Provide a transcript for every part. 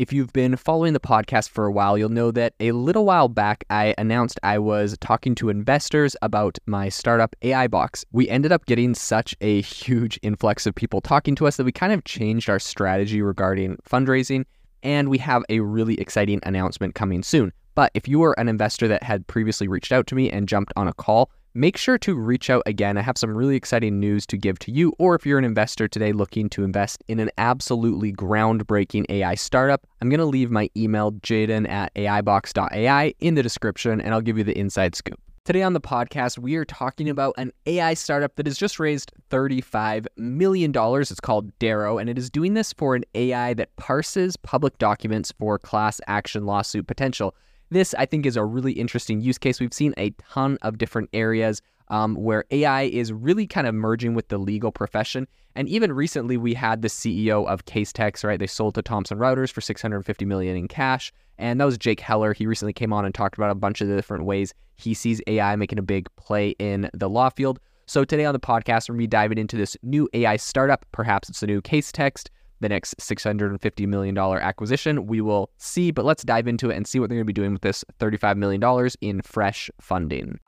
If you've been following the podcast for a while, you'll know that a little while back I announced I was talking to investors about my startup AI Box. We ended up getting such a huge influx of people talking to us that we kind of changed our strategy regarding fundraising, and we have a really exciting announcement coming soon. But if you were an investor that had previously reached out to me and jumped on a call, make sure to reach out again. I have some really exciting news to give to you, or if you're an investor today looking to invest in an absolutely groundbreaking AI startup, I'm going to leave my email, jaeden at aibox.ai, in the description, and I'll give you the inside scoop. Today on the podcast, we are talking about an AI startup that has just raised $35 million. It's called Darrow, and it is doing this for an AI that parses public documents for class action lawsuit potential. This, I think, is a really interesting use case. We've seen a ton of different areas um, where AI is really kind of merging with the legal profession. And even recently, we had the CEO of Case Casetext, right? They sold to Thomson Reuters for 650 million in cash, and that was Jake Heller. He recently came on and talked about a bunch of the different ways he sees AI making a big play in the law field. So today on the podcast, we're gonna be diving into this new AI startup. Perhaps it's a new Case Casetext the next $650 million acquisition. We will see, but let's dive into it and see what they're going to be doing with this $35 million in fresh funding.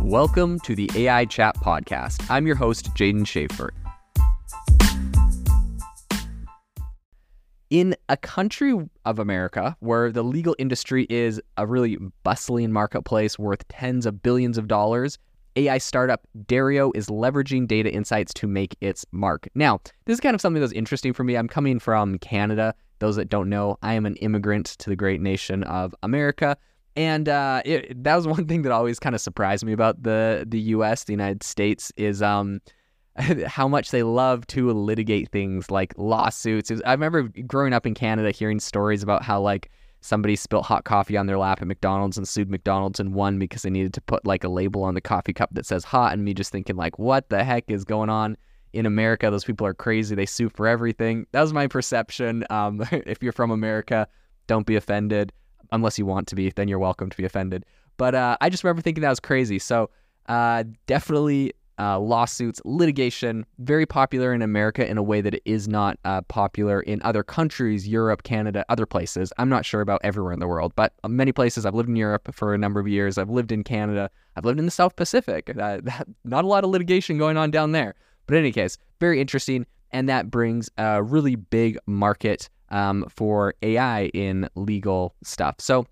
Welcome to the AI Chat Podcast. I'm your host, Jaeden Schaefer. In a country of America where the legal industry is a really bustling marketplace worth tens of billions of dollars, AI startup Dario is leveraging data insights to make its mark. Now, this is kind of something that's interesting for me. I'm coming from Canada. Those that don't know, I am an immigrant to the great nation of America. And uh, it, that was one thing that always kind of surprised me about the the U.S., the United States, is um, how much they love to litigate things like lawsuits. Was, I remember growing up in Canada, hearing stories about how like somebody spilt hot coffee on their lap at McDonald's and sued McDonald's and won because they needed to put like a label on the coffee cup that says hot and me just thinking like what the heck is going on in America? Those people are crazy. They sue for everything. That was my perception um, if you're from America don't be offended. Unless you want to be then you're welcome to be offended. But uh, I just remember thinking that was crazy. So uh, definitely uh, lawsuits, litigation, very popular in America in a way that it is not uh, popular in other countries, Europe, Canada, other places. I'm not sure about everywhere in the world, but many places. I've lived in Europe for a number of years. I've lived in Canada. I've lived in the South Pacific. Uh, not a lot of litigation going on down there. But in any case, very interesting. And that brings a really big market um, for AI in legal stuff. So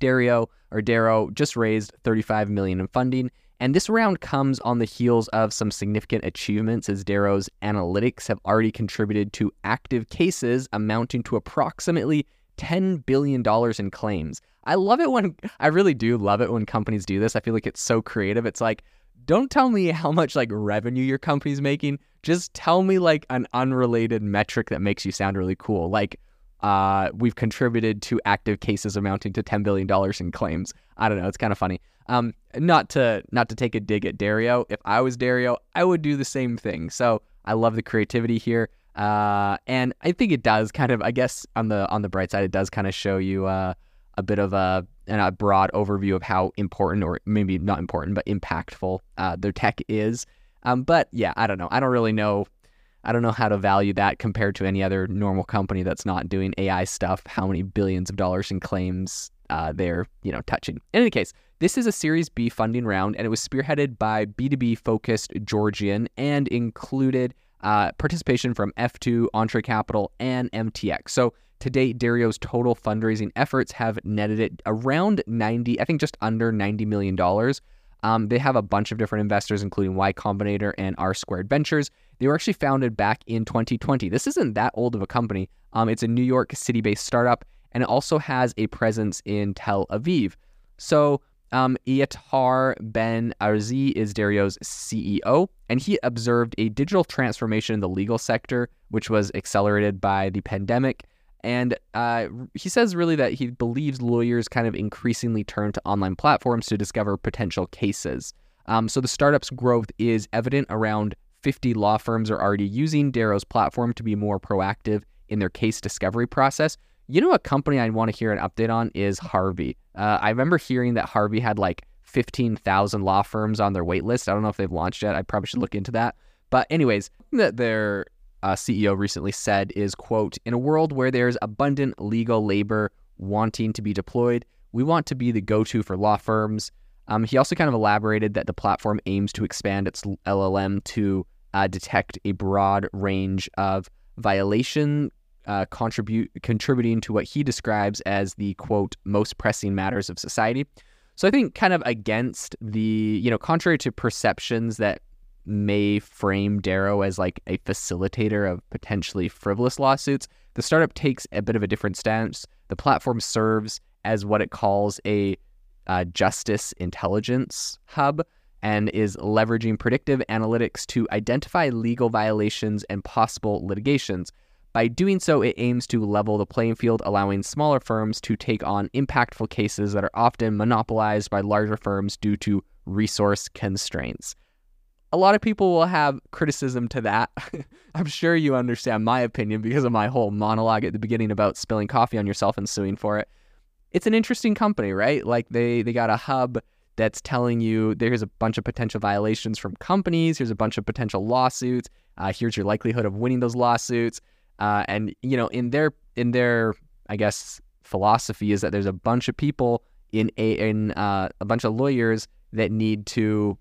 Dario or Darrow just raised 35 million in funding and this round comes on the heels of some significant achievements as Darrow's analytics have already contributed to active cases amounting to approximately $10 billion in claims. I love it when, I really do love it when companies do this. I feel like it's so creative. It's like, don't tell me how much like revenue your company's making. Just tell me like an unrelated metric that makes you sound really cool. Like, uh, we've contributed to active cases amounting to $10 billion in claims. I don't know. It's kind of funny. Um, not to not to take a dig at Dario. If I was Dario, I would do the same thing. So I love the creativity here, uh, and I think it does kind of. I guess on the on the bright side, it does kind of show you uh, a bit of a and a broad overview of how important, or maybe not important, but impactful uh, their tech is. Um, but yeah, I don't know. I don't really know. I don't know how to value that compared to any other normal company that's not doing AI stuff. How many billions of dollars in claims uh, they're you know touching. In any case, this is a Series B funding round, and it was spearheaded by B2B focused Georgian and included uh, participation from F2, Entre Capital, and MTX. So to date, Dario's total fundraising efforts have netted it around 90, I think just under $90 million. Um, they have a bunch of different investors, including Y Combinator and R Squared Ventures. They were actually founded back in 2020. This isn't that old of a company. Um, it's a New York City based startup, and it also has a presence in Tel Aviv. So um, Evyatar Ben Artzi is Dario's CEO, and he observed a digital transformation in the legal sector, which was accelerated by the pandemic. And uh, he says really that he believes lawyers kind of increasingly turn to online platforms to discover potential cases. Um, so the startup's growth is evident around 50 law firms are already using Darrow's platform to be more proactive in their case discovery process. You know, a company I want to hear an update on is Harvey. Uh, I remember hearing that Harvey had like 15,000 law firms on their wait list. I don't know if they've launched yet. I probably should look into that. But anyways, that their uh, CEO recently said is quote in a world where there's abundant legal labor wanting to be deployed, we want to be the go-to for law firms. Um, he also kind of elaborated that the platform aims to expand its LLM to uh, detect a broad range of violation uh, contribute contributing to what he describes as the quote most pressing matters of society. So I think kind of against the you know contrary to perceptions that may frame Darrow as like a facilitator of potentially frivolous lawsuits, the startup takes a bit of a different stance. The platform serves as what it calls a uh, justice intelligence hub and is leveraging predictive analytics to identify legal violations and possible litigations. By doing so, it aims to level the playing field, allowing smaller firms to take on impactful cases that are often monopolized by larger firms due to resource constraints. A lot of people will have criticism to that. I'm sure you understand my opinion because of my whole monologue at the beginning about spilling coffee on yourself and suing for it. It's an interesting company, right? Like they they got a hub that's telling you there's a bunch of potential violations from companies, here's a bunch of potential lawsuits, uh, here's your likelihood of winning those lawsuits. Uh, and you know, in their in their I guess philosophy is that there's a bunch of people in a in uh, a bunch of lawyers that need to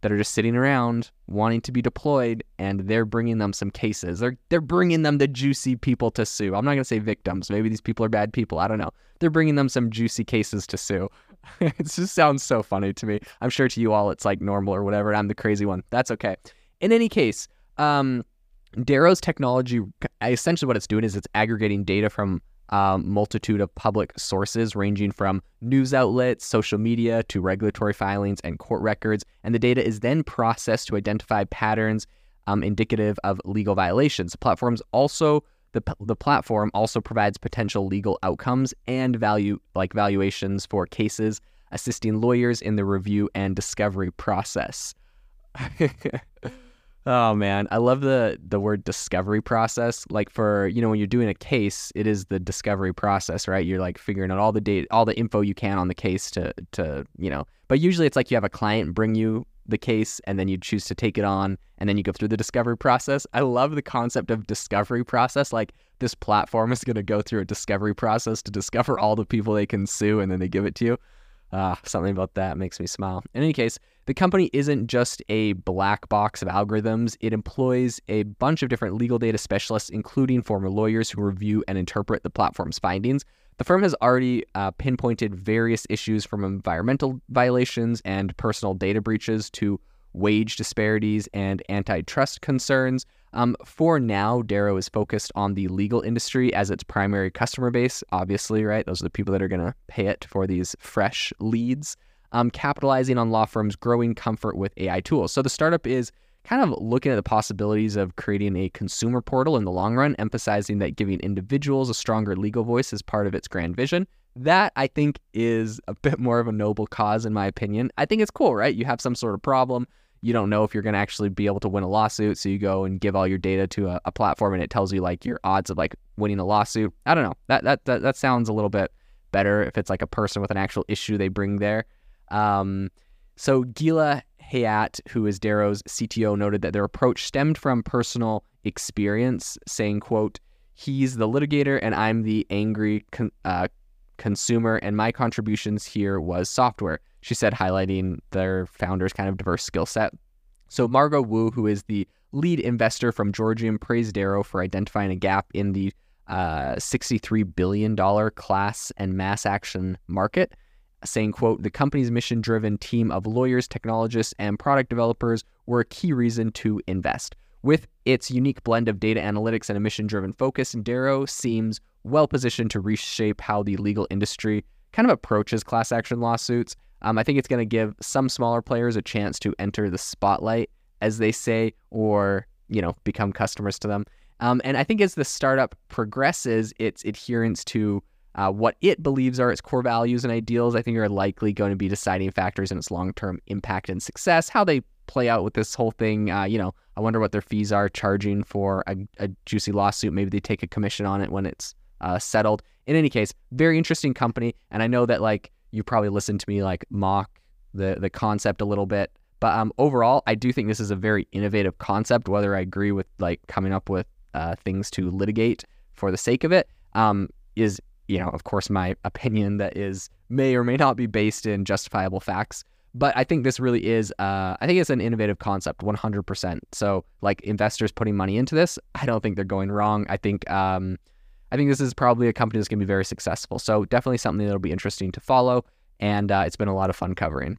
that are just sitting around wanting to be deployed and they're bringing them some cases. They're they're bringing them the juicy people to sue. I'm not going to say victims. Maybe these people are bad people. I don't know. They're bringing them some juicy cases to sue. It just sounds so funny to me. I'm sure to you all it's like normal or whatever i'm the crazy one. That's okay. In any case um Darrow's technology, essentially what it's doing is it's aggregating data from um, multitude of public sources, ranging from news outlets, social media, to regulatory filings and court records. And the data is then processed to identify patterns um, indicative of legal violations. The platforms also the, the platform also provides potential legal outcomes and value like valuations for cases, assisting lawyers in the review and discovery process. Oh man, I love the the word discovery process. Like for you know when you're doing a case, it is the discovery process, right? You're like figuring out all the data, all the info you can on the case to to you know. But usually it's like you have a client bring you the case, and then you choose to take it on, and then you go through the discovery process. I love the concept of discovery process. Like this platform is going to go through a discovery process to discover all the people they can sue, and then they give it to you. Ah, something about that makes me smile. In any case, the company isn't just a black box of algorithms. It employs a bunch of different legal data specialists, including former lawyers who review and interpret the platform's findings. The firm has already uh, pinpointed various issues from environmental violations and personal data breaches to wage disparities and antitrust concerns. Um, for now, Darrow is focused on the legal industry as its primary customer base, obviously, right? Those are the people that are going to pay it for these fresh leads, um, capitalizing on law firms' growing comfort with AI tools. So the startup is kind of looking at the possibilities of creating a consumer portal in the long run, emphasizing that giving individuals a stronger legal voice is part of its grand vision. That I think is a bit more of a noble cause, in my opinion. I think it's cool, right? You have some sort of problem you don't know if you're going to actually be able to win a lawsuit. So you go and give all your data to a, a, platform and it tells you like your odds of like winning a lawsuit. I don't know. That, that, that, that sounds a little bit better if it's like a person with an actual issue they bring there. Um, so Gila Hayat, who is Darrow's CTO, noted that their approach stemmed from personal experience, saying, quote, he's the litigator and I'm the angry con- uh, consumer and my contributions here was software she said, highlighting their founder's kind of diverse skill set. So, Margot Wu, who is the lead investor from Georgian, praised Darrow for identifying a gap in the uh, $63 billion class and mass action market, saying, quote, the company's mission-driven team of lawyers, technologists, and product developers were a key reason to invest. With its unique blend of data analytics and a mission-driven focus, Darrow seems well positioned to reshape how the legal industry kind of approaches class action lawsuits um, I think it's going to give some smaller players a chance to enter the spotlight, as they say, or you know, become customers to them. Um, and I think as the startup progresses, its adherence to uh, what it believes are its core values and ideals, I think are likely going to be deciding factors in its long-term impact and success. How they play out with this whole thing, uh, you know, I wonder what their fees are charging for a, a juicy lawsuit. Maybe they take a commission on it when it's uh, settled. In any case, very interesting company, and I know that like you probably listened to me like mock the the concept a little bit, But um, overall, I do think this is a very innovative concept. Whether I agree with like coming up with uh, things to litigate for the sake of it um, is, you know, of course, my opinion that is may or may not be based in justifiable facts. But I think this really is, uh, I think it's an innovative concept, 100%. So, like investors putting money into this, I don't think they're going wrong. I think, um, I think this is probably a company that's going to be very successful. So, definitely something that'll be interesting to follow. And uh, it's been a lot of fun covering.